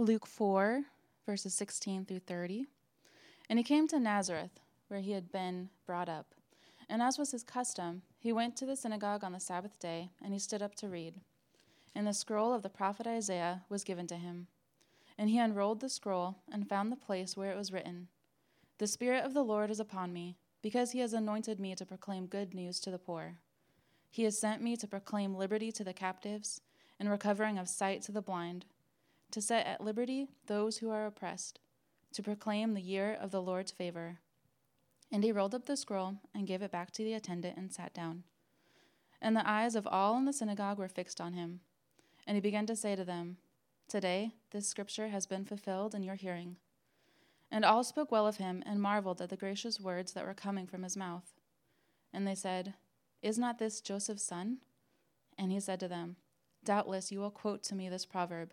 Luke 4, verses 16 through 30. And he came to Nazareth, where he had been brought up. And as was his custom, he went to the synagogue on the Sabbath day, and he stood up to read. And the scroll of the prophet Isaiah was given to him. And he unrolled the scroll and found the place where it was written The Spirit of the Lord is upon me, because he has anointed me to proclaim good news to the poor. He has sent me to proclaim liberty to the captives and recovering of sight to the blind, to set at liberty those who are oppressed, to proclaim the year of the Lord's favor. And he rolled up the scroll and gave it back to the attendant and sat down. And the eyes of all in the synagogue were fixed on him. And he began to say to them, Today this scripture has been fulfilled in your hearing. And all spoke well of him and marveled at the gracious words that were coming from his mouth. And they said, Is not this Joseph's son? And he said to them, Doubtless you will quote to me this proverb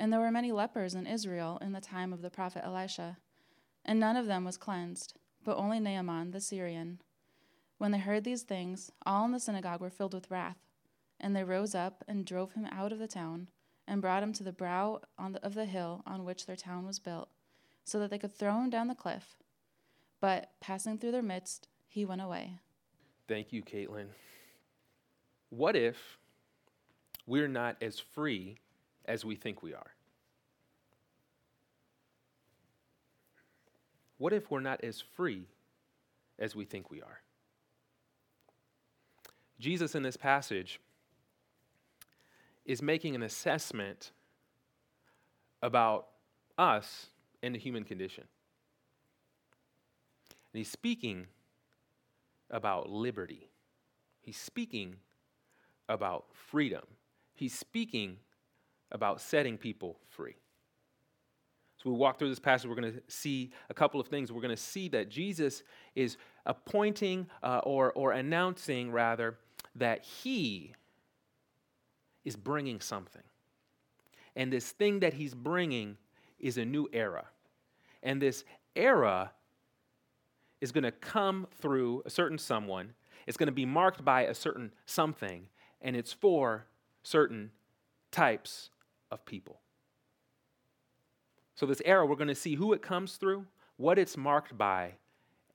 And there were many lepers in Israel in the time of the prophet Elisha, and none of them was cleansed, but only Naaman the Syrian. When they heard these things, all in the synagogue were filled with wrath, and they rose up and drove him out of the town, and brought him to the brow the, of the hill on which their town was built, so that they could throw him down the cliff. But passing through their midst, he went away. Thank you, Caitlin. What if we're not as free as we think we are? What if we're not as free as we think we are? Jesus, in this passage, is making an assessment about us and the human condition. And he's speaking about liberty. He's speaking about freedom. He's speaking about setting people free. So we walk through this passage, we're going to see a couple of things. We're going to see that Jesus is appointing uh, or, or announcing, rather, that he is bringing something. And this thing that he's bringing is a new era. And this era is going to come through a certain someone. It's going to be marked by a certain something, and it's for certain types of people. So, this era, we're going to see who it comes through, what it's marked by,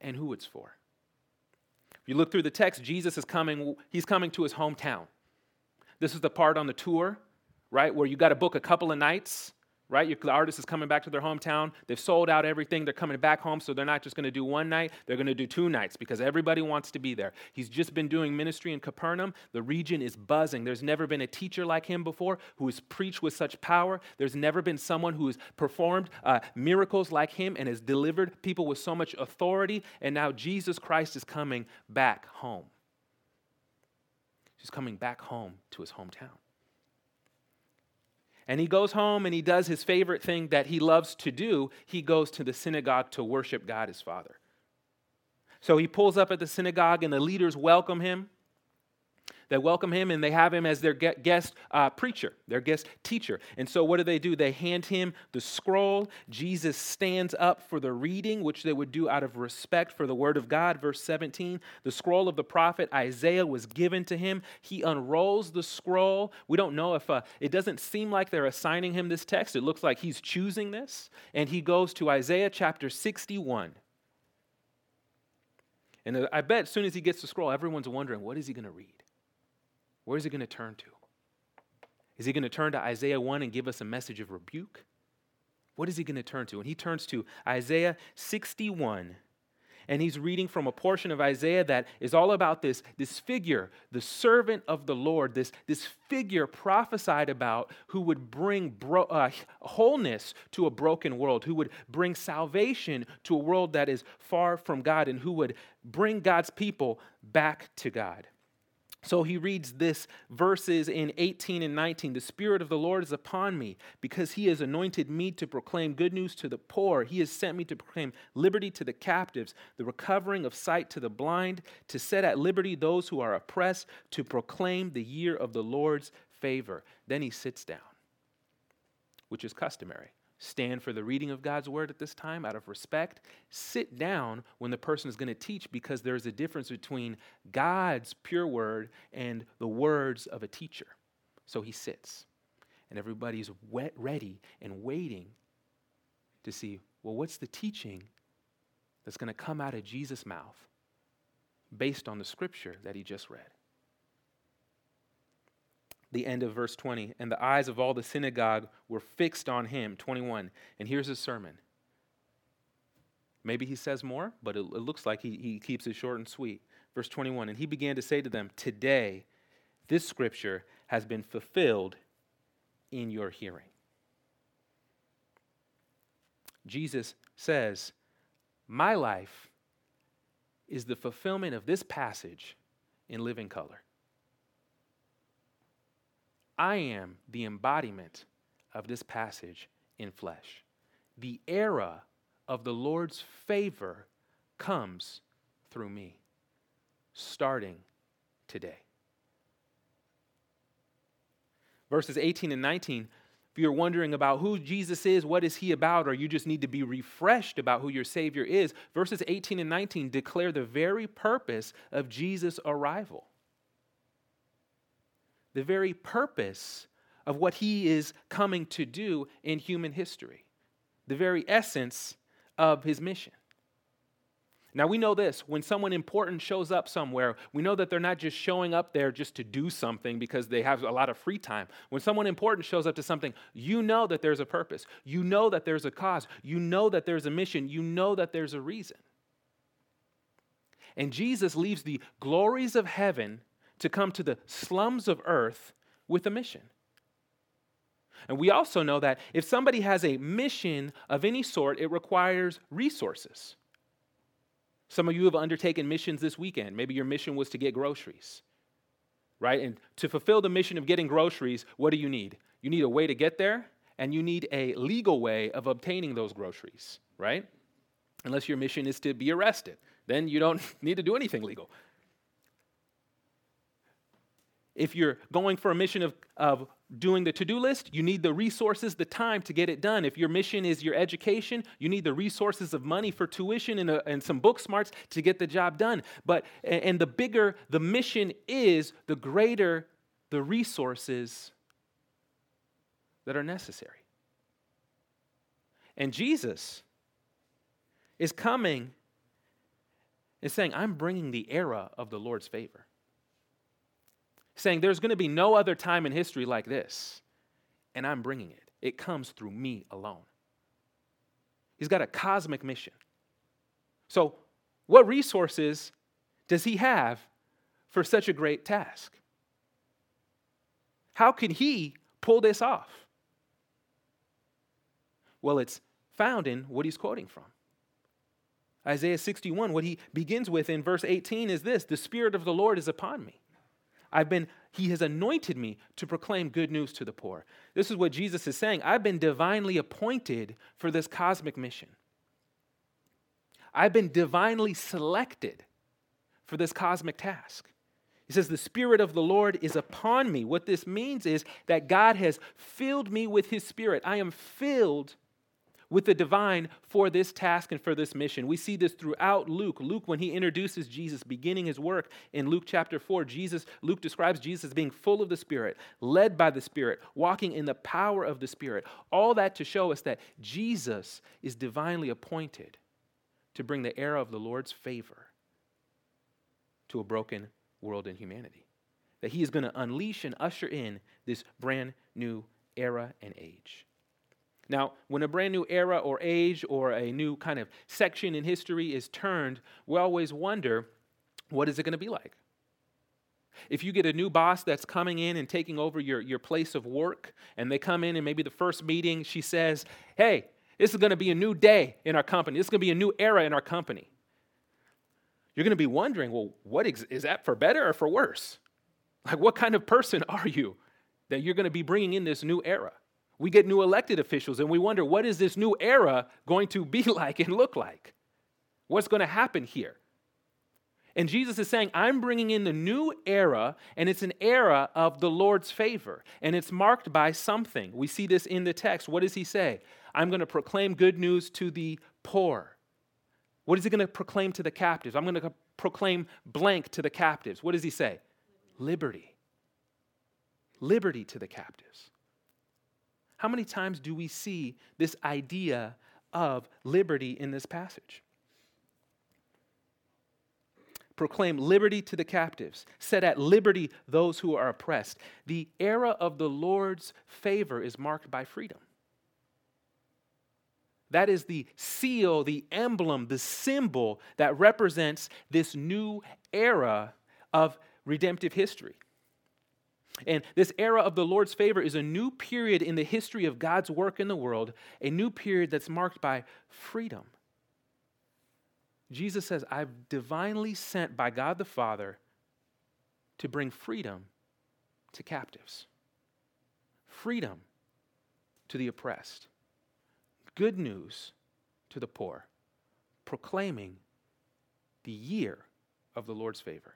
and who it's for. If you look through the text, Jesus is coming, he's coming to his hometown. This is the part on the tour, right, where you got to book a couple of nights right? the artist is coming back to their hometown. They've sold out everything. They're coming back home, so they're not just going to do one night, they're going to do two nights because everybody wants to be there. He's just been doing ministry in Capernaum. The region is buzzing. There's never been a teacher like him before who has preached with such power. There's never been someone who has performed uh, miracles like him and has delivered people with so much authority. And now Jesus Christ is coming back home. He's coming back home to his hometown. And he goes home and he does his favorite thing that he loves to do. He goes to the synagogue to worship God his Father. So he pulls up at the synagogue and the leaders welcome him. They welcome him and they have him as their guest uh, preacher, their guest teacher. And so, what do they do? They hand him the scroll. Jesus stands up for the reading, which they would do out of respect for the word of God. Verse 17 the scroll of the prophet Isaiah was given to him. He unrolls the scroll. We don't know if uh, it doesn't seem like they're assigning him this text, it looks like he's choosing this. And he goes to Isaiah chapter 61. And uh, I bet as soon as he gets the scroll, everyone's wondering, what is he going to read? Where is he going to turn to? Is he going to turn to Isaiah 1 and give us a message of rebuke? What is he going to turn to? And he turns to Isaiah 61. And he's reading from a portion of Isaiah that is all about this, this figure, the servant of the Lord, this, this figure prophesied about who would bring bro- uh, wholeness to a broken world, who would bring salvation to a world that is far from God, and who would bring God's people back to God. So he reads this verses in 18 and 19. The Spirit of the Lord is upon me because he has anointed me to proclaim good news to the poor. He has sent me to proclaim liberty to the captives, the recovering of sight to the blind, to set at liberty those who are oppressed, to proclaim the year of the Lord's favor. Then he sits down, which is customary stand for the reading of God's word at this time out of respect. Sit down when the person is going to teach because there's a difference between God's pure word and the words of a teacher. So he sits, and everybody's wet, ready and waiting to see well, what's the teaching that's going to come out of Jesus' mouth based on the scripture that he just read? The end of verse 20. And the eyes of all the synagogue were fixed on him. 21. And here's his sermon. Maybe he says more, but it, it looks like he, he keeps it short and sweet. Verse 21. And he began to say to them, Today, this scripture has been fulfilled in your hearing. Jesus says, My life is the fulfillment of this passage in living color. I am the embodiment of this passage in flesh. The era of the Lord's favor comes through me, starting today. Verses 18 and 19 if you're wondering about who Jesus is, what is he about, or you just need to be refreshed about who your Savior is, verses 18 and 19 declare the very purpose of Jesus' arrival the very purpose of what he is coming to do in human history, the very essence of his mission. Now, we know this when someone important shows up somewhere, we know that they're not just showing up there just to do something because they have a lot of free time. When someone important shows up to something, you know that there's a purpose. You know that there's a cause. You know that there's a mission. You know that there's a reason. And Jesus leaves the glories of heaven to come to the slums of earth with a mission. And we also know that if somebody has a mission of any sort, it requires resources. Some of you have undertaken missions this weekend. Maybe your mission was to get groceries, right? And to fulfill the mission of getting groceries, what do you need? You need a way to get there, and you need a legal way of obtaining those groceries, right? Unless your mission is to be arrested. Then you don't need to do anything legal. If you're going for a mission of, of doing the to do list, you need the resources, the time to get it done. If your mission is your education, you need the resources of money for tuition and, a, and some book smarts to get the job done. But, and the bigger the mission is, the greater the resources that are necessary. And Jesus is coming and saying, I'm bringing the era of the Lord's favor saying there's going to be no other time in history like this, and I'm bringing it. It comes through me alone. He's got a cosmic mission. So, what resources does he have for such a great task? How can he pull this off? Well, it's found in what he's quoting from. Isaiah 61, what he begins with in verse 18 is this The Spirit of the Lord is upon me I've been, he has anointed me to proclaim good news to the poor. This is what Jesus is saying. I've been divinely appointed for this cosmic mission. I've been divinely selected for this cosmic task. He says, The Spirit of the Lord is upon me. What this means is that God has filled me with His Spirit. I am filled with the divine for this task and for this mission. We see this throughout Luke. Luke, when he introduces Jesus, beginning his work in Luke chapter 4, Jesus, Luke describes Jesus as being full of the Spirit, led by the Spirit, walking in the power of the Spirit. All that to show us that Jesus is divinely appointed to bring the era of the Lord's favor to a broken world and humanity. That he is going to unleash and usher in this brand new era and age. Now, when a brand new era or age or a new kind of section in history is turned, we always wonder what is it going to be like? If you get a new boss that's coming in and taking over your, your place of work, and they come in and maybe the first meeting she says, Hey, this is going to be a new day in our company. This is going to be a new era in our company. You're going to be wondering, well, what ex- is that for better or for worse? Like, what kind of person are you that you're going to be bringing in this new era? We get new elected officials and we wonder, what is this new era going to be like and look like? What's going to happen here? And Jesus is saying, I'm bringing in the new era, and it's an era of the Lord's favor, and it's marked by something. We see this in the text. What does he say? I'm going to proclaim good news to the poor. What is he going to proclaim to the captives? I'm going to proclaim blank to the captives. What does he say? Liberty. Liberty to the captives. How many times do we see this idea of liberty in this passage? Proclaim liberty to the captives, set at liberty those who are oppressed. The era of the Lord's favor is marked by freedom. That is the seal, the emblem, the symbol that represents this new era of redemptive history. And this era of the Lord's favor is a new period in the history of God's work in the world, a new period that's marked by freedom. Jesus says, I've divinely sent by God the Father to bring freedom to captives, freedom to the oppressed, good news to the poor, proclaiming the year of the Lord's favor.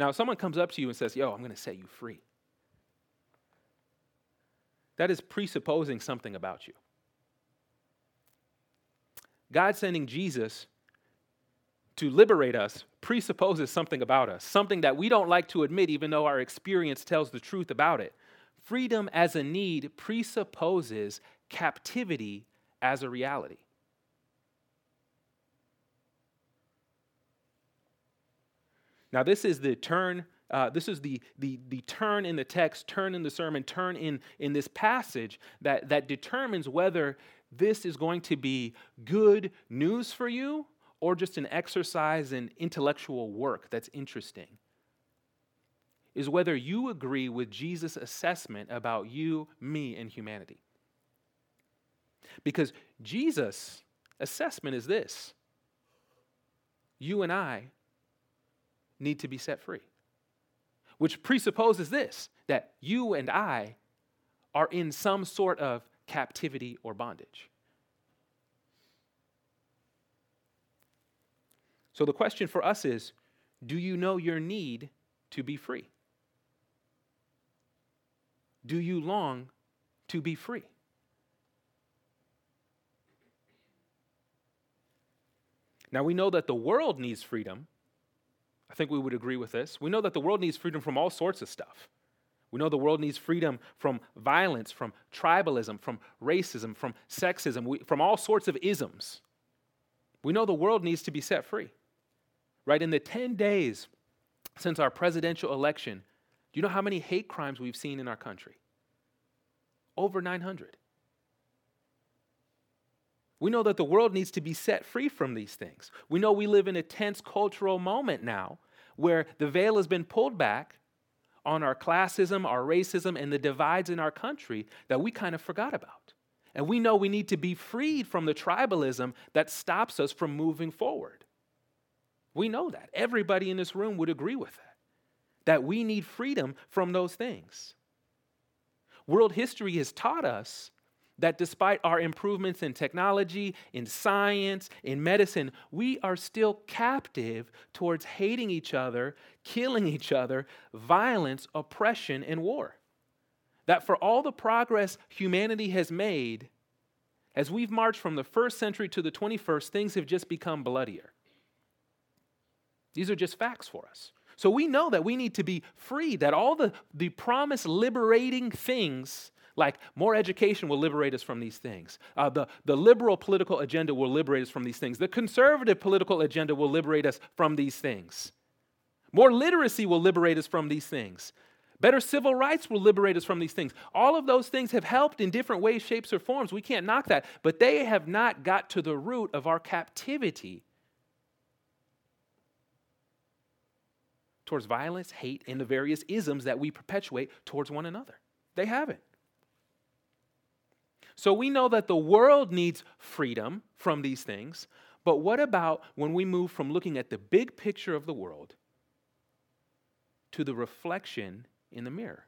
Now, if someone comes up to you and says, Yo, I'm going to set you free, that is presupposing something about you. God sending Jesus to liberate us presupposes something about us, something that we don't like to admit, even though our experience tells the truth about it. Freedom as a need presupposes captivity as a reality. Now, this is the turn. Uh, this is the, the, the turn in the text, turn in the sermon, turn in, in this passage that, that determines whether this is going to be good news for you or just an exercise in intellectual work that's interesting. Is whether you agree with Jesus' assessment about you, me, and humanity. Because Jesus' assessment is this you and I need to be set free. Which presupposes this that you and I are in some sort of captivity or bondage. So the question for us is do you know your need to be free? Do you long to be free? Now we know that the world needs freedom I think we would agree with this. We know that the world needs freedom from all sorts of stuff. We know the world needs freedom from violence, from tribalism, from racism, from sexism, we, from all sorts of isms. We know the world needs to be set free. Right? In the 10 days since our presidential election, do you know how many hate crimes we've seen in our country? Over 900. We know that the world needs to be set free from these things. We know we live in a tense cultural moment now where the veil has been pulled back on our classism, our racism, and the divides in our country that we kind of forgot about. And we know we need to be freed from the tribalism that stops us from moving forward. We know that. Everybody in this room would agree with that. That we need freedom from those things. World history has taught us that despite our improvements in technology, in science, in medicine, we are still captive towards hating each other, killing each other, violence, oppression, and war. That for all the progress humanity has made, as we've marched from the first century to the 21st, things have just become bloodier. These are just facts for us. So we know that we need to be free, that all the, the promised liberating things like more education will liberate us from these things. Uh, the, the liberal political agenda will liberate us from these things. The conservative political agenda will liberate us from these things. More literacy will liberate us from these things. Better civil rights will liberate us from these things. All of those things have helped in different ways, shapes, or forms. We can't knock that. But they have not got to the root of our captivity towards violence, hate, and the various isms that we perpetuate towards one another. They haven't. So we know that the world needs freedom from these things, but what about when we move from looking at the big picture of the world to the reflection in the mirror.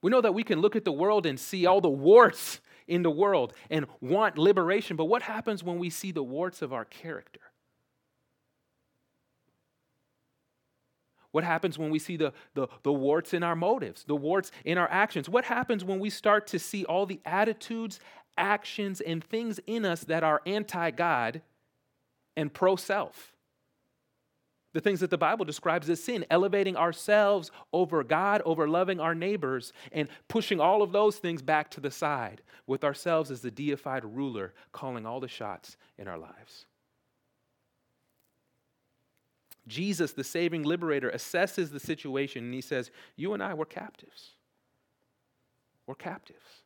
We know that we can look at the world and see all the warts in the world and want liberation, but what happens when we see the warts of our character? What happens when we see the, the, the, warts in our motives, the warts in our actions? What happens when we start to see all the attitudes, actions, and things in us that are anti God and pro self? the things that the Bible describes as sin, elevating ourselves over God, over loving our neighbors, and pushing all of those things back to the side, with ourselves as the deified ruler calling all the shots in our lives. Jesus, the saving liberator, assesses the situation and he says, You and I, we're captives. We're captives.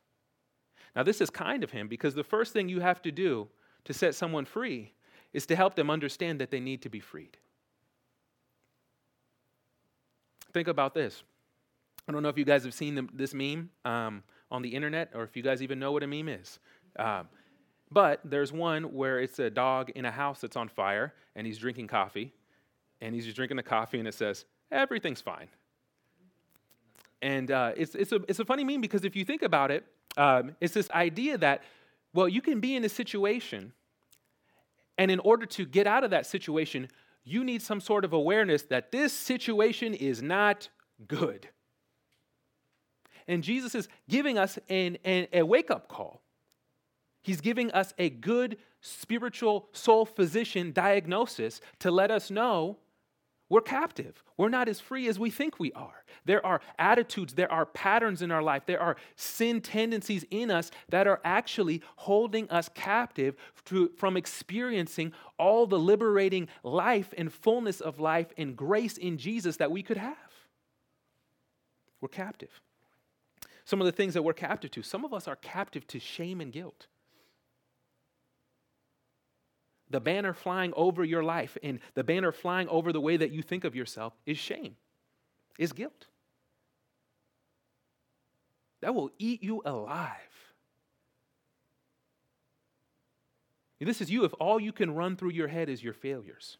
Now, this is kind of him because the first thing you have to do to set someone free is to help them understand that they need to be freed. Think about this. I don't know if you guys have seen this meme um, on the internet or if you guys even know what a meme is. Um, but there's one where it's a dog in a house that's on fire and he's drinking coffee. And he's just drinking the coffee and it says, everything's fine. And uh, it's, it's, a, it's a funny meme because if you think about it, um, it's this idea that, well, you can be in a situation, and in order to get out of that situation, you need some sort of awareness that this situation is not good. And Jesus is giving us an, an a wake up call. He's giving us a good spiritual soul physician diagnosis to let us know we're captive. We're not as free as we think we are. There are attitudes, there are patterns in our life, there are sin tendencies in us that are actually holding us captive to, from experiencing all the liberating life and fullness of life and grace in Jesus that we could have. We're captive. Some of the things that we're captive to, some of us are captive to shame and guilt the banner flying over your life and the banner flying over the way that you think of yourself is shame, is guilt. That will eat you alive. This is you if all you can run through your head is your failures.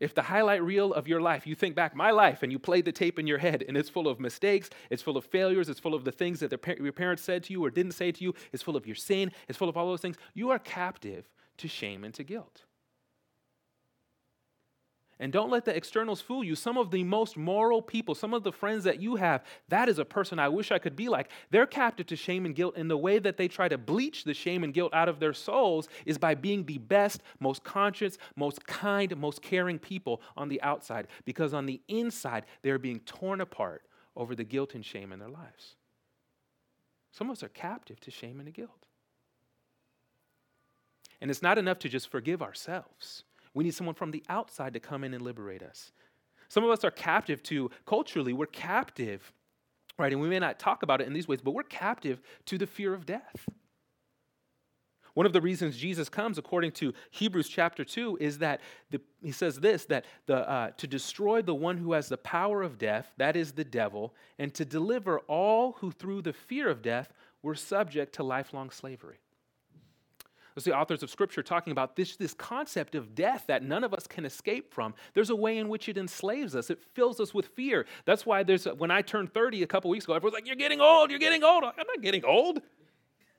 If the highlight reel of your life, you think back my life and you play the tape in your head and it's full of mistakes, it's full of failures, it's full of the things that your parents said to you or didn't say to you, it's full of your sin, it's full of all those things, you are captive to shame and to guilt. And don't let the externals fool you. Some of the most moral people, some of the friends that you have, that is a person I wish I could be like. They're captive to shame and guilt, and the way that they try to bleach the shame and guilt out of their souls is by being the best, most conscious, most kind, most caring people on the outside. Because on the inside, they're being torn apart over the guilt and shame in their lives. Some of us are captive to shame and to guilt. And it's not enough to just forgive ourselves. We need someone from the outside to come in and liberate us. Some of us are captive to, culturally, we're captive, right? And we may not talk about it in these ways, but we're captive to the fear of death. One of the reasons Jesus comes, according to Hebrews chapter 2, is that the, he says this that the, uh, to destroy the one who has the power of death, that is the devil, and to deliver all who through the fear of death were subject to lifelong slavery. There's the authors of Scripture talking about this, this concept of death that none of us can escape from. There's a way in which it enslaves us, it fills us with fear. That's why there's when I turned 30 a couple weeks ago, everyone's like, You're getting old, you're getting old. I'm not getting old.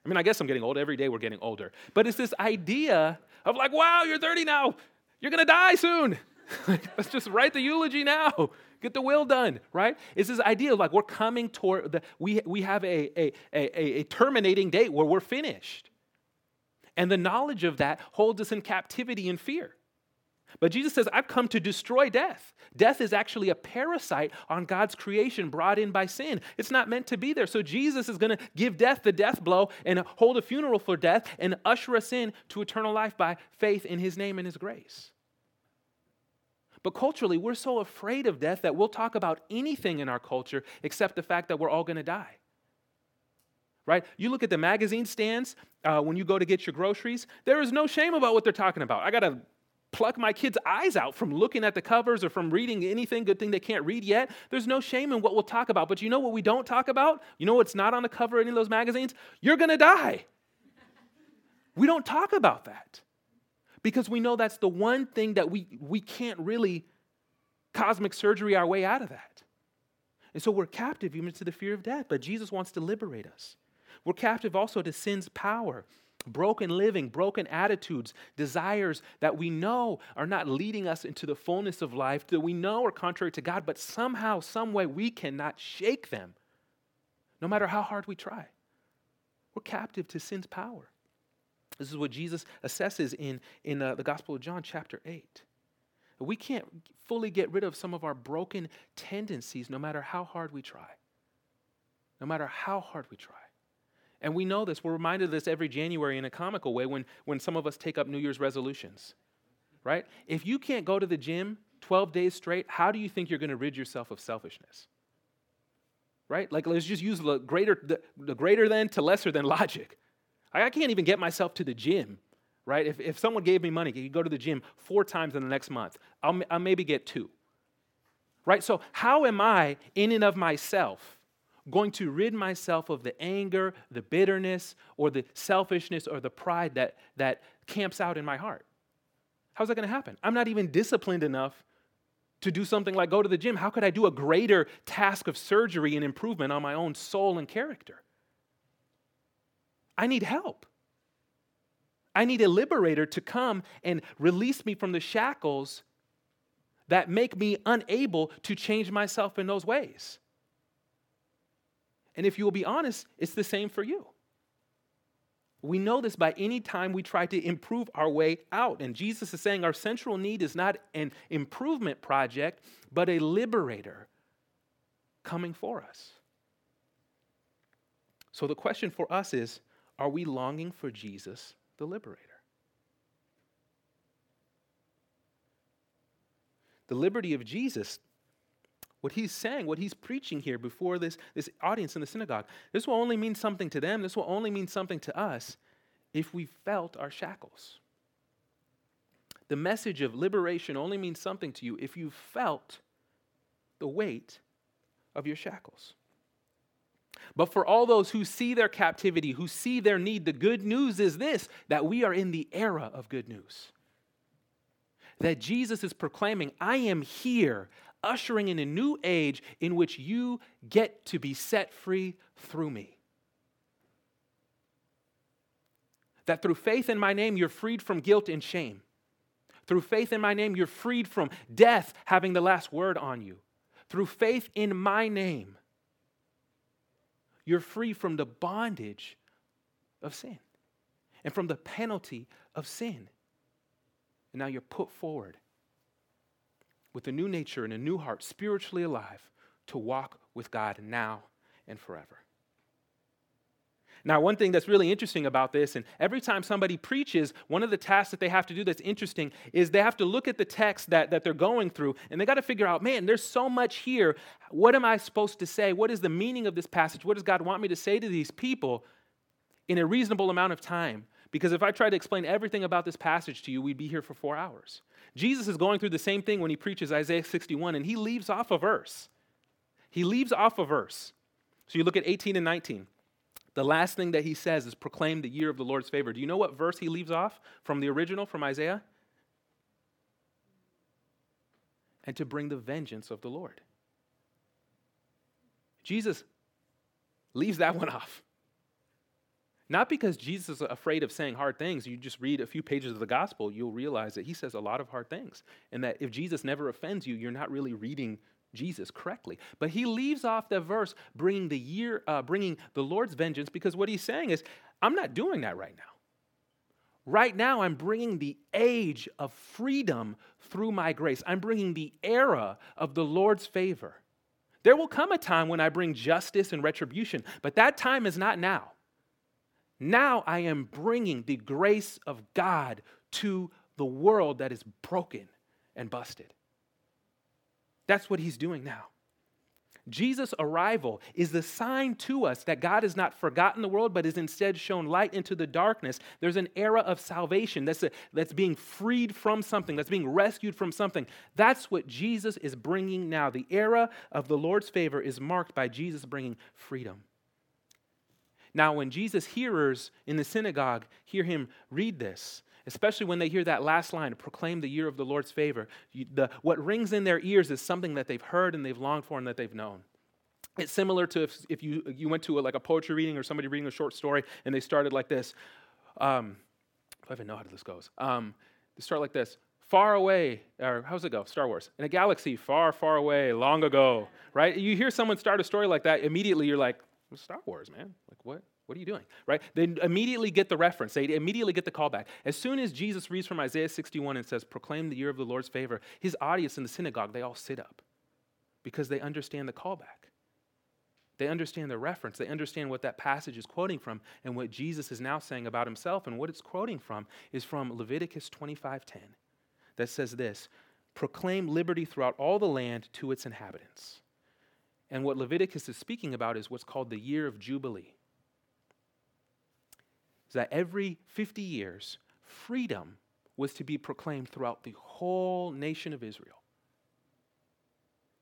I mean, I guess I'm getting old. Every day we're getting older. But it's this idea of like, wow, you're 30 now. You're to die soon. Let's just write the eulogy now. Get the will done, right? It's this idea of like we're coming toward the, we, we have a, a, a, a terminating date where we're finished. And the knowledge of that holds us in captivity and fear. But Jesus says, I've come to destroy death. Death is actually a parasite on God's creation brought in by sin. It's not meant to be there. So Jesus is going to give death the death blow and hold a funeral for death and usher us in to eternal life by faith in his name and his grace. But culturally, we're so afraid of death that we'll talk about anything in our culture except the fact that we're all going to die right? You look at the magazine stands uh, when you go to get your groceries, there is no shame about what they're talking about. I got to pluck my kids' eyes out from looking at the covers or from reading anything, good thing they can't read yet. There's no shame in what we'll talk about. But you know what we don't talk about? You know what's not on the cover of any of those magazines? You're going to die. we don't talk about that. because we know that's the one thing that we, we can't really cosmic surgery our way out of that. And so we're captive even to the fear of death, but Jesus wants to liberate us. We're captive also to sin's power, broken living, broken attitudes, desires that we know are not leading us into the fullness of life, that we know are contrary to God, but somehow, some way, we cannot shake them, no matter how hard we try. We're captive to sin's power. This is what Jesus assesses in, in uh, the Gospel of John, chapter 8. We can't fully get rid of some of our broken tendencies no matter how hard we try. No matter how hard we try. And we know this. We're reminded of this every January in a comical way when, when some of us take up New Year's resolutions. Right? If you can't go to the gym 12 days straight, how do you think you're going to rid yourself of selfishness? Right? Like, let's just use the greater, the, the greater than to lesser than logic. I, I can't even get myself to the gym right? If, if someone gave me money, you go to the gym four times in the next month, I'll, I'll maybe get two, right? So, how am I, in and of myself, going to rid myself of the anger, the bitterness, or the selfishness, or the pride that, that camps out in my heart? How's that going to happen? I'm not even disciplined enough to do something like go to the gym. How could I do a greater task of surgery and improvement on my own soul and character? I need help. I need a liberator to come and release me from the shackles that make me unable to change myself in those ways. And if you will be honest, it's the same for you. We know this by any time we try to improve our way out. And Jesus is saying our central need is not an improvement project, but a liberator coming for us. So the question for us is are we longing for Jesus the liberator. The liberty of Jesus, what he's saying, what he's preaching here before this, this audience in the synagogue, this will only mean something to them, this will only mean something to us if we felt our shackles. The message of liberation only means something to you if you felt the weight of your shackles. But for all those who see their captivity, who see their need, the good news is this that we are in the era of good news. That Jesus is proclaiming, I am here, ushering in a new age in which you get to be set free through me. That through faith in my name, you're freed from guilt and shame. Through faith in my name, you're freed from death having the last word on you. Through faith in my name, you're free from the bondage of sin and from the penalty of sin. And now you're put forward with a new nature and a new heart, spiritually alive, to walk with God now and forever. Now, one thing that's really interesting about this, and every time somebody preaches, one of the tasks that they have to do that's interesting is they have to look at the text that, that they're going through and they got to figure out, man, there's so much here. What am I supposed to say? What is the meaning of this passage? What does God want me to say to these people in a reasonable amount of time? Because if I tried to explain everything about this passage to you, we'd be here for four hours. Jesus is going through the same thing when he preaches Isaiah 61, and he leaves off a verse. He leaves off a verse. So you look at 18 and 19. The last thing that he says is proclaim the year of the Lord's favor. Do you know what verse he leaves off from the original, from Isaiah? And to bring the vengeance of the Lord. Jesus leaves that one off. Not because Jesus is afraid of saying hard things. You just read a few pages of the gospel, you'll realize that he says a lot of hard things. And that if Jesus never offends you, you're not really reading Jesus correctly. But he leaves off the verse bringing the year, uh, bringing the Lord's vengeance, because what he's saying is, I'm not doing that right now. Right now, I'm bringing the age of freedom through my grace. I'm bringing the era of the Lord's favor. There will come a time when I bring justice and retribution, but that time is not now. Now I am bringing the grace of God to the world that is broken and busted. That's what he's doing now. Jesus' arrival is the sign to us that God has not forgotten the world, but has instead shown light into the darkness. There's an era of salvation that's, a, that's being freed from something, that's being rescued from something. That's what Jesus is bringing now. The era of the Lord's favor is marked by Jesus bringing freedom. Now, when Jesus' hearers in the synagogue hear him read this, especially when they hear that last line, proclaim the year of the Lord's favor, the, what rings in their ears is something that they've heard and they've longed for and that they've known. It's similar to if, if you, you went to a, like a poetry reading or somebody reading a short story and they started like this. Um, I even know how this goes. Um, they start like this far away, or how's it go? Star Wars. In a galaxy far, far away, long ago, right? You hear someone start a story like that, immediately you're like, Star Wars, man. Like, what? What are you doing? Right? They immediately get the reference. They immediately get the callback. As soon as Jesus reads from Isaiah 61 and says, Proclaim the year of the Lord's favor, his audience in the synagogue, they all sit up because they understand the callback. They understand the reference. They understand what that passage is quoting from and what Jesus is now saying about himself. And what it's quoting from is from Leviticus 25:10 that says this proclaim liberty throughout all the land to its inhabitants. And what Leviticus is speaking about is what's called the year of Jubilee. Is that every 50 years, freedom was to be proclaimed throughout the whole nation of Israel.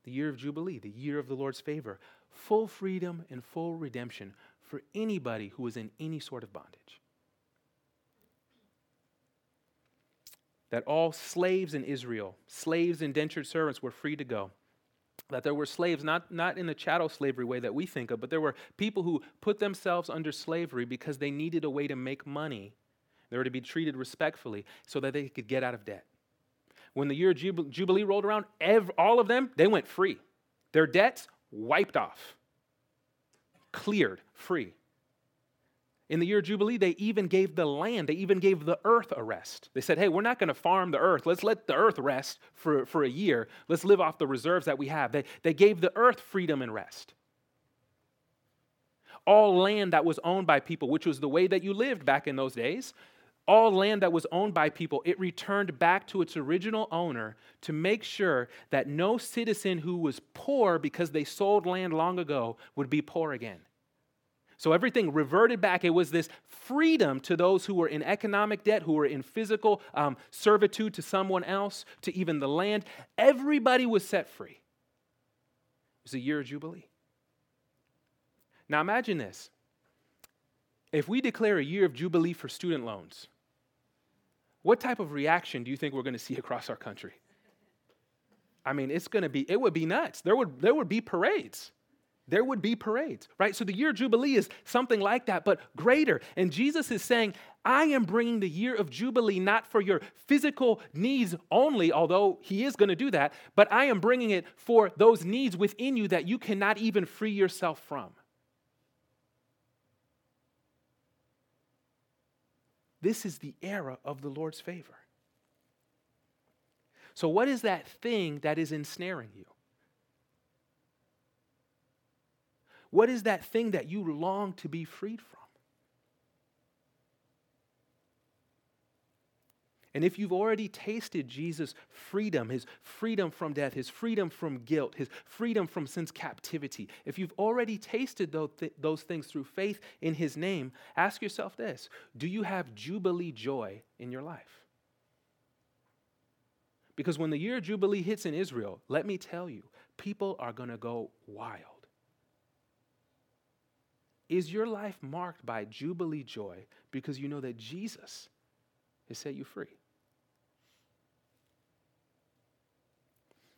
The year of Jubilee, the year of the Lord's favor, full freedom and full redemption for anybody who was in any sort of bondage. That all slaves in Israel, slaves, indentured servants, were free to go that there were slaves, not, not in the chattel slavery way that we think of, but there were people who put themselves under slavery because they needed a way to make money. They were to be treated respectfully so that they could get out of debt. When the year Jubilee rolled around, every, all of them, they went free. Their debts wiped off, cleared, free. In the year of Jubilee, they even gave the land, they even gave the earth a rest. They said, hey, we're not going to farm the earth. Let's let the earth rest for, for a year. Let's live off the reserves that we have. They, they gave the earth freedom and rest. All land that was owned by people, which was the way that you lived back in those days, all land that was owned by people, it returned back to its original owner to make sure that no citizen who was poor because they sold land long ago would be poor again. So everything reverted back. It was this freedom to those who were in economic debt, who were in physical um, servitude to someone else, to even the land. Everybody was set free. It was a year of Jubilee. Now imagine this. If we declare a year of Jubilee for student loans, what type of reaction do you think we're going to see across our country? I mean, it's going to be, it would be nuts. There would, there would be parades there would be parades, right? So the year Jubilee is something like that, but greater. And Jesus is saying, I am bringing the year of Jubilee not for your physical needs only, although He is going to do that, but I am bringing it for those needs within you that you cannot even free yourself from. This is the era of the Lord's favor. So, what is that thing that is ensnaring you? What is that thing that you long to be freed from? And if you've already tasted Jesus' freedom, his freedom from death, his freedom from guilt, his freedom from sin's captivity, if you've already tasted those, th- those things through faith in his name, ask yourself this Do you have Jubilee joy in your life? Because when the year Jubilee hits in Israel, let me tell you, people are going to go wild. Is your life marked by jubilee joy because you know that Jesus has set you free?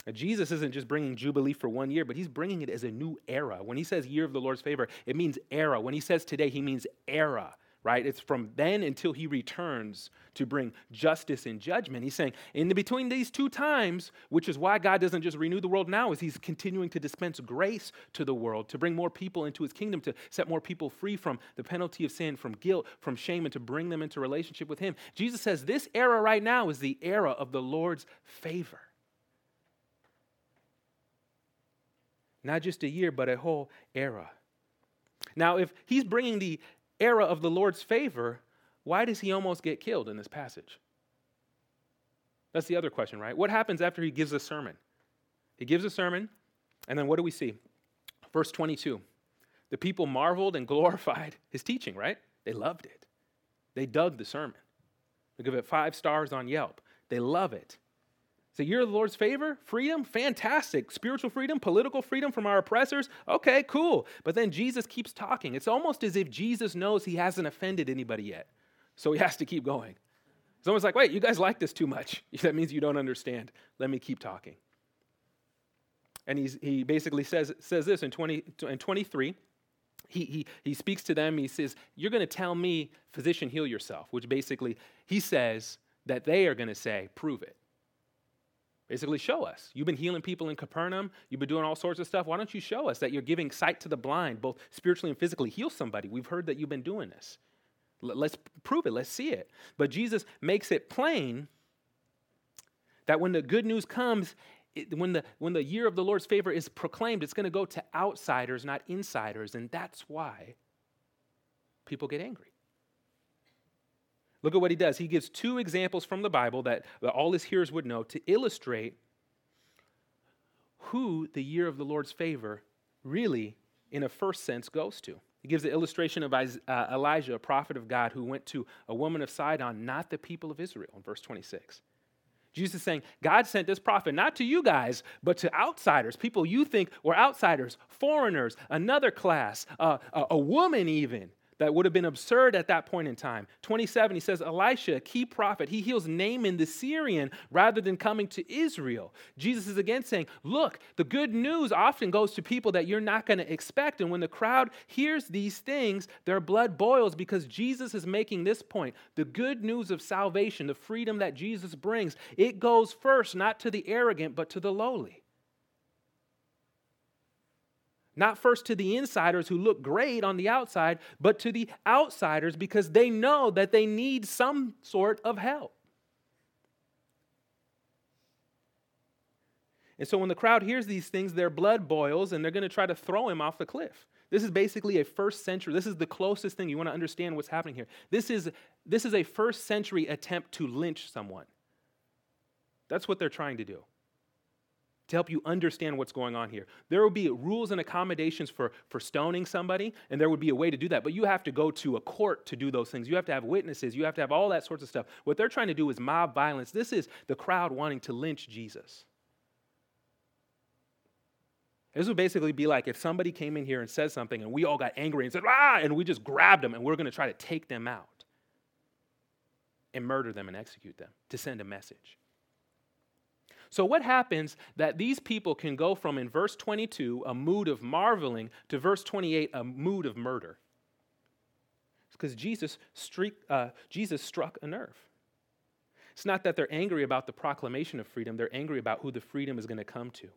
Now, Jesus isn't just bringing Jubilee for one year, but he's bringing it as a new era. When he says year of the Lord's favor, it means era. When he says today, he means era right? It's from then until he returns to bring justice and judgment. He's saying, in between these two times, which is why God doesn't just renew the world now, is he's continuing to dispense grace to the world, to bring more people into his kingdom, to set more people free from the penalty of sin, from guilt, from shame, and to bring them into relationship with him. Jesus says this era right now is the era of the Lord's favor. Not just a year, but a whole era. Now, if he's bringing the era of the Lord's favor, why does he almost get killed in this passage? That's the other question, right? What happens after he gives a sermon? He gives a sermon, and then what do we see? Verse 22. The people marveled and glorified his teaching, right? They loved it. They dug the sermon. They give it five stars on Yelp. They love it. So you're the Lord's favor, freedom, fantastic. Spiritual freedom, political freedom from our oppressors. Okay, cool. But then Jesus keeps talking. It's almost as if Jesus knows he hasn't offended anybody yet. So he has to keep going. Someone's like, wait, you guys like this too much. That means you don't understand. Let me keep talking. And he's, he basically says, says this in, 20, in 23. He, he, he speaks to them. He says, You're going to tell me, physician, heal yourself, which basically he says that they are going to say, Prove it. Basically, show us. You've been healing people in Capernaum. You've been doing all sorts of stuff. Why don't you show us that you're giving sight to the blind, both spiritually and physically? Heal somebody. We've heard that you've been doing this. Let's prove it. Let's see it. But Jesus makes it plain that when the good news comes, it, when, the, when the year of the Lord's favor is proclaimed, it's going to go to outsiders, not insiders. And that's why people get angry. Look at what he does. He gives two examples from the Bible that, that all his hearers would know to illustrate who the year of the Lord's favor really, in a first sense, goes to. He gives the illustration of uh, Elijah, a prophet of God, who went to a woman of Sidon, not the people of Israel, in verse 26. Jesus is saying, God sent this prophet not to you guys, but to outsiders, people you think were outsiders, foreigners, another class, uh, a, a woman even that would have been absurd at that point in time. 27, he says, Elisha, key prophet, he heals Naaman the Syrian rather than coming to Israel. Jesus is again saying, Look, the good news often goes to people that you're not going to expect. And when the crowd hears these things, their blood boils because Jesus is making this point. The good news of salvation, the freedom that Jesus brings, it goes first, not to the arrogant, but to the lowly. Not first to the insiders who look great on the outside, but to the outsiders because they know that they need some sort of help. And so when the crowd hears these things, their blood boils and they're going to try to throw him off the cliff. This is basically a first century, this is the closest thing you want to understand what's happening here. This is, this is a first century attempt to lynch someone. That's what they're trying to do to help you understand what's going on here. There will be rules and accommodations for, for stoning somebody, and there would be a way to do that. But you have to go to a court to do those things. You have to have witnesses. You have to have all that sorts of stuff. What they're trying to do is mob violence. This is the crowd wanting to lynch Jesus. This would basically be like if somebody came in here and said something and we all got angry and said, ah, and we just grabbed them and we're going to try to take them out and murder them and execute them to send a message. So, what happens that these people can go from in verse 22, a mood of marveling, to verse 28, a mood of murder? It's because Jesus, uh, Jesus struck a nerve. It's not that they're angry about the proclamation of freedom, they're angry about who the freedom is going to come to.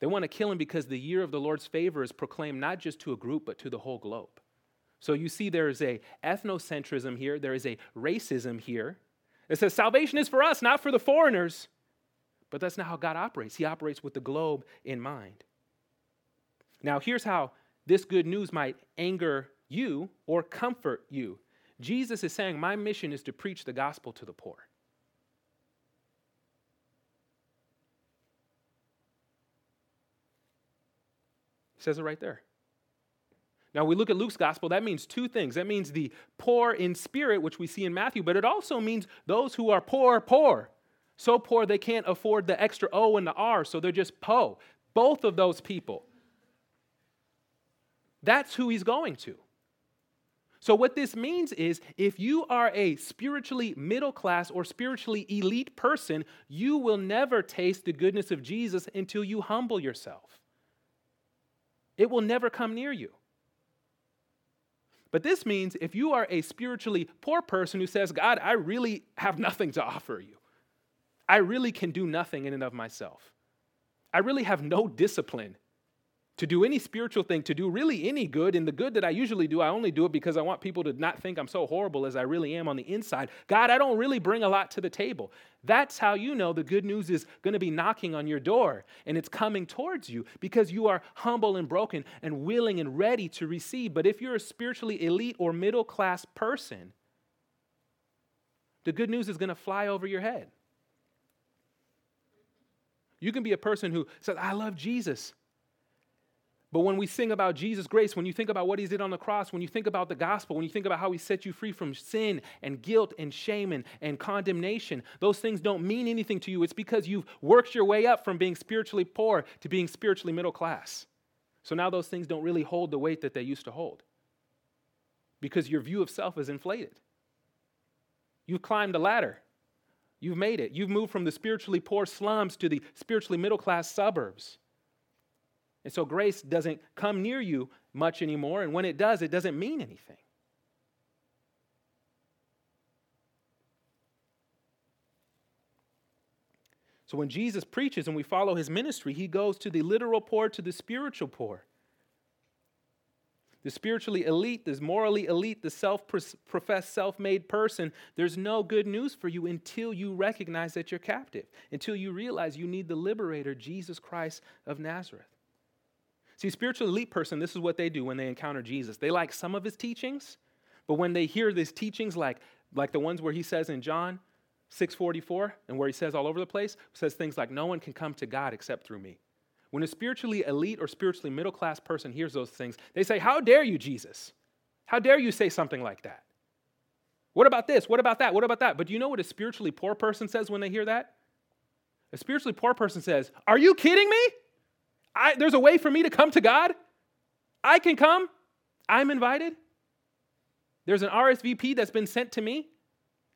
They want to kill him because the year of the Lord's favor is proclaimed not just to a group, but to the whole globe. So you see, there is a ethnocentrism here, there is a racism here. It says salvation is for us, not for the foreigners. But that's not how God operates. He operates with the globe in mind. Now, here's how this good news might anger you or comfort you. Jesus is saying, My mission is to preach the gospel to the poor. He says it right there. Now, we look at Luke's gospel, that means two things. That means the poor in spirit, which we see in Matthew, but it also means those who are poor, poor. So poor they can't afford the extra O and the R, so they're just po. Both of those people. That's who he's going to. So, what this means is if you are a spiritually middle class or spiritually elite person, you will never taste the goodness of Jesus until you humble yourself. It will never come near you. But this means if you are a spiritually poor person who says, God, I really have nothing to offer you, I really can do nothing in and of myself. I really have no discipline to do any spiritual thing, to do really any good. And the good that I usually do, I only do it because I want people to not think I'm so horrible as I really am on the inside. God, I don't really bring a lot to the table. That's how you know the good news is going to be knocking on your door and it's coming towards you because you are humble and broken and willing and ready to receive. But if you're a spiritually elite or middle class person, the good news is going to fly over your head. You can be a person who says, I love Jesus. But when we sing about Jesus' grace, when you think about what he did on the cross, when you think about the gospel, when you think about how he set you free from sin and guilt and shame and, and condemnation, those things don't mean anything to you. It's because you've worked your way up from being spiritually poor to being spiritually middle class. So now those things don't really hold the weight that they used to hold because your view of self is inflated. You've climbed a ladder. You've made it. You've moved from the spiritually poor slums to the spiritually middle class suburbs. And so grace doesn't come near you much anymore. And when it does, it doesn't mean anything. So when Jesus preaches and we follow his ministry, he goes to the literal poor to the spiritual poor. The spiritually elite, the morally elite, the self professed, self made person, there's no good news for you until you recognize that you're captive, until you realize you need the liberator, Jesus Christ of Nazareth. See, spiritual elite person, this is what they do when they encounter Jesus. They like some of his teachings, but when they hear these teachings, like, like the ones where he says in John 644, and where he says all over the place, says things like, No one can come to God except through me. When a spiritually elite or spiritually middle class person hears those things, they say, How dare you, Jesus? How dare you say something like that? What about this? What about that? What about that? But do you know what a spiritually poor person says when they hear that? A spiritually poor person says, Are you kidding me? I, there's a way for me to come to God? I can come. I'm invited. There's an RSVP that's been sent to me.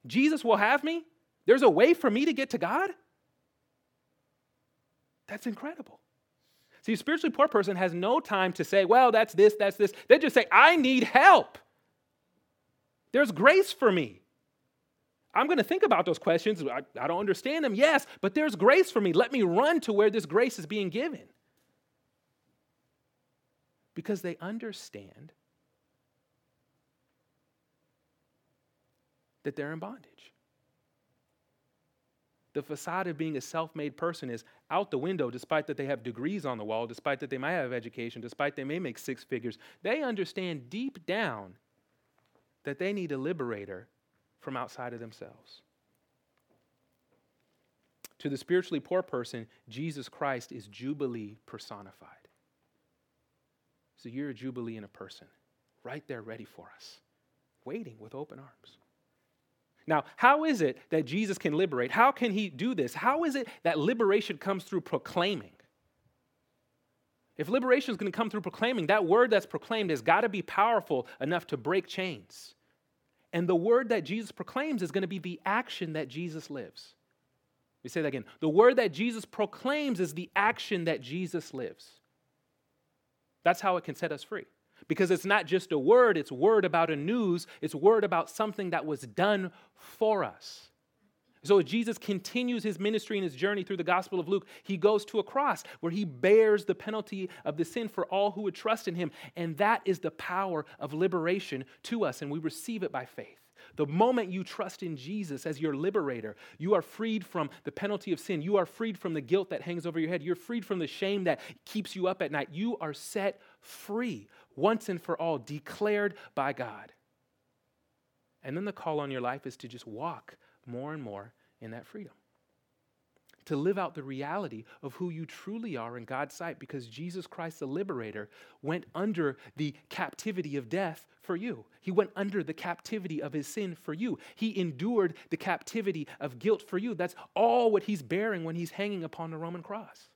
Jesus will have me. There's a way for me to get to God. That's incredible. See, a spiritually poor person has no time to say, well, that's this, that's this. They just say, I need help. There's grace for me. I'm going to think about those questions. I, I, don't understand them, yes, but there's grace for me. Let me run to where this grace is being given. Because they understand that they're in bondage. The facade of being a self made person is out the window, despite that they have degrees on the wall, despite that they might have education, despite they may make six figures. They understand deep down that they need a liberator from outside of themselves. To the spiritually poor person, Jesus Christ is Jubilee personified. So you're a Jubilee in a person, right there ready for us, waiting with open arms. Now, how is it that Jesus can liberate? How can he do this? How is it that liberation comes through proclaiming? If liberation is going to come through proclaiming, that word that's proclaimed has got to be powerful enough to break chains. And the word that Jesus proclaims is going to be the action that Jesus lives. We say that again. The word that Jesus proclaims is the action that Jesus lives. That's how it can set us free because it's not just a word, it's word about a news, it's word about something that was done for us. So Jesus continues his ministry and his journey through the Gospel of Luke, he goes to a cross where he bears the penalty of the sin for all who would trust in him. And that is the power of liberation to us, and we receive it by faith. The moment you trust in Jesus as your liberator, you are freed from the penalty of sin. You are freed from the guilt that hangs over your head. You're freed from the shame that keeps you up at night. You are set free once and for all, declared by God. And then the call on your life is to just walk more and more in that freedom to live out the reality of who you truly are in God's sight because Jesus Christ, the liberator, went under the captivity of death for you. He went under the captivity of his sin for you. He endured the captivity of guilt for you. That's all what he's bearing when he's hanging upon the Roman cross.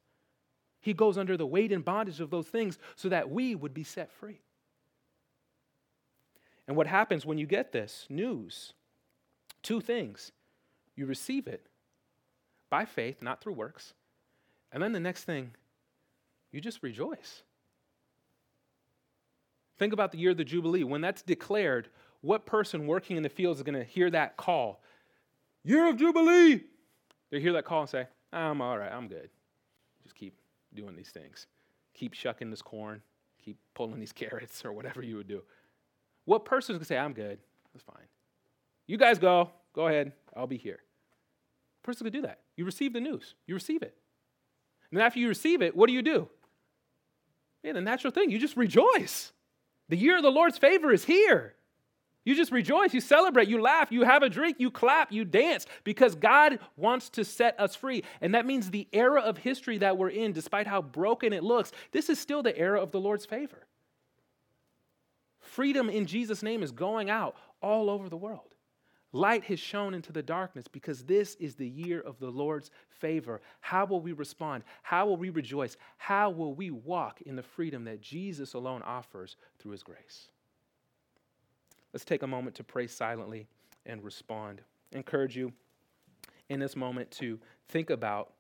He goes under the weight and bondage of those things so that we would be set free. And what happens when you get this news? Two things. You receive it by faith, not through works. And then the next thing, you just rejoice. Think about the year of the Jubilee. When that's declared, what person working in the fields is going to hear that call? Year of Jubilee! They hear that call and say, I'm all right, I'm good. Doing these things. Keep shucking this corn, keep pulling these carrots, or whatever you would do. What person to say, I'm good, that's fine. You guys go, go ahead, I'll be here Person could do that. You receive the news, you receive it. And then after you receive it, what do you do? Yeah, the natural thing, you just rejoice. The year of the Lord's favor is here. You just rejoice, you celebrate, you laugh, you have a drink, you clap, you dance because God wants to set us free. And that means the era of history that we're in, despite how broken it looks, this is still the era of the Lord's favor. Freedom in Jesus' name is going out all over the world. Light has shone into the darkness because this is the year of the Lord's favor. How will we respond? How will we rejoice? How will we walk in the freedom that Jesus alone offers through his grace? Let's take a moment to pray silently and respond encourage you in this moment to think about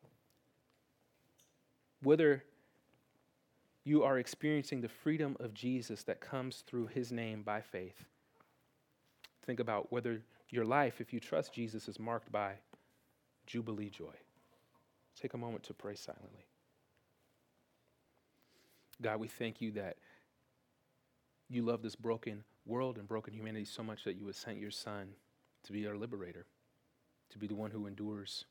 whether you are experiencing the freedom of Jesus that comes through his name by faith. Think about whether your life, if you trust Jesus, is marked by jubilee joy. Take a moment to pray silently. God, we thank you that you love this broken world and broken humanity so much that you have sent your Son to be our liberator, to be the one who endures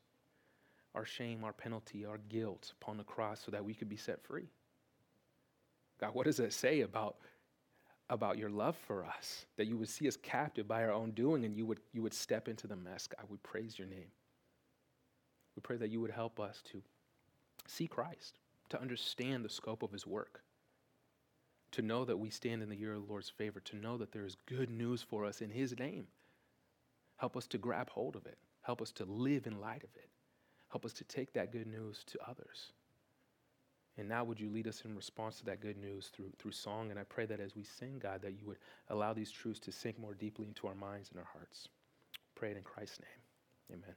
our shame, our penalty, our guilt upon the cross so that we could be set free. God, what does that say about, about your love for us? That you would see us captive by our own doing and you would, you would step into the mess. God, we praise your name. We pray that you would help us to see Christ, to understand the scope of his work, to know that we stand in the year of the Lord's favor, to know that there is good news for us in his name. Help us to grab hold of it. Help us to live in light of it. Help us to take that good news to others. And now, would you lead us in response to that good news through, through song? And I pray that as we sing, God, that you would allow these truths to sink more deeply into our minds and our hearts. Pray it in Christ's name. Amen.